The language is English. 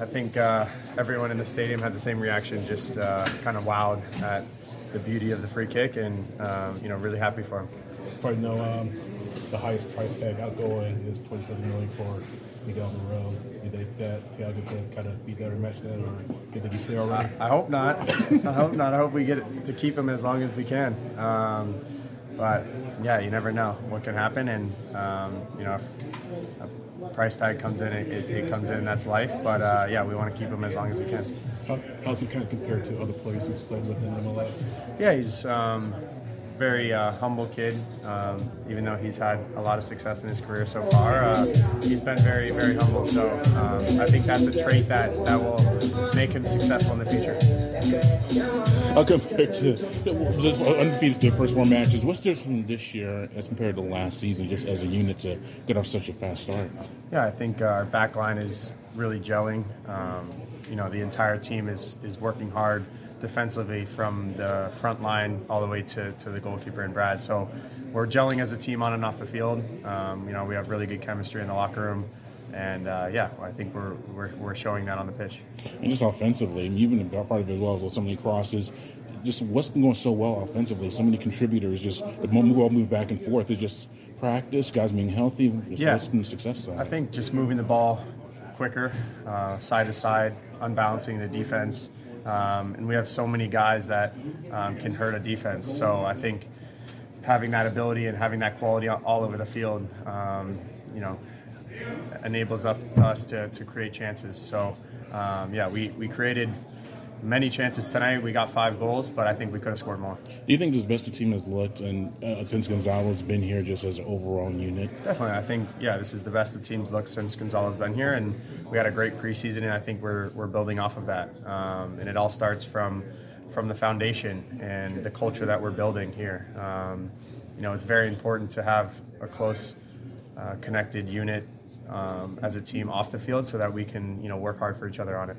I think uh, everyone in the stadium had the same reaction, just uh, kind of wowed at the beauty of the free kick, and um, you know, really happy for him. Probably know um, the highest price tag outgoing is 27 million for Miguel Almirón. Do you think that Thiago can kind of beat that or match that, or get the stay already? I hope not. I hope not. I hope we get to keep him as long as we can. Um, but yeah, you never know what can happen, and um, you know, if a price tag comes in, it, it, it comes in, that's life. But uh, yeah, we want to keep him as long as we can. How, how's he kind of compared to other players he's played with in MLS? Yeah, he's um, very uh, humble kid. Um, even though he's had a lot of success in his career so far, uh, he's been very, very humble. So um, I think that's a trait that, that will make him successful in the future. How compared to just undefeated the first four matches, what's different this year as compared to last season, just as a unit to get off such a fast start? Yeah, I think our back line is really gelling. Um, you know, the entire team is is working hard defensively from the front line all the way to, to the goalkeeper and Brad. So we're gelling as a team on and off the field. Um, you know, we have really good chemistry in the locker room. And uh, yeah, I think we're, we're, we're showing that on the pitch. And just offensively, I mean, you've been a part of it as well with so many crosses. Just what's been going so well offensively? So many contributors. Just the moment we all move back and forth is just practice, guys being healthy. Just yeah, what's been success side? I think just moving the ball quicker, uh, side to side, unbalancing the defense. Um, and we have so many guys that um, can hurt a defense. So I think having that ability and having that quality all over the field, um, you know, enables us, us to, to create chances. So um, yeah, we, we created many chances tonight. We got five goals, but I think we could have scored more. Do you think this best the team has looked, and uh, since Gonzalo's been here, just as an overall unit? Definitely, I think yeah, this is the best the team's looked since Gonzalo's been here, and we had a great preseason, and I think we're we're building off of that. Um, and it all starts from from the foundation and the culture that we're building here. Um, you know, it's very important to have a close, uh, connected unit um, as a team off the field, so that we can you know work hard for each other on it.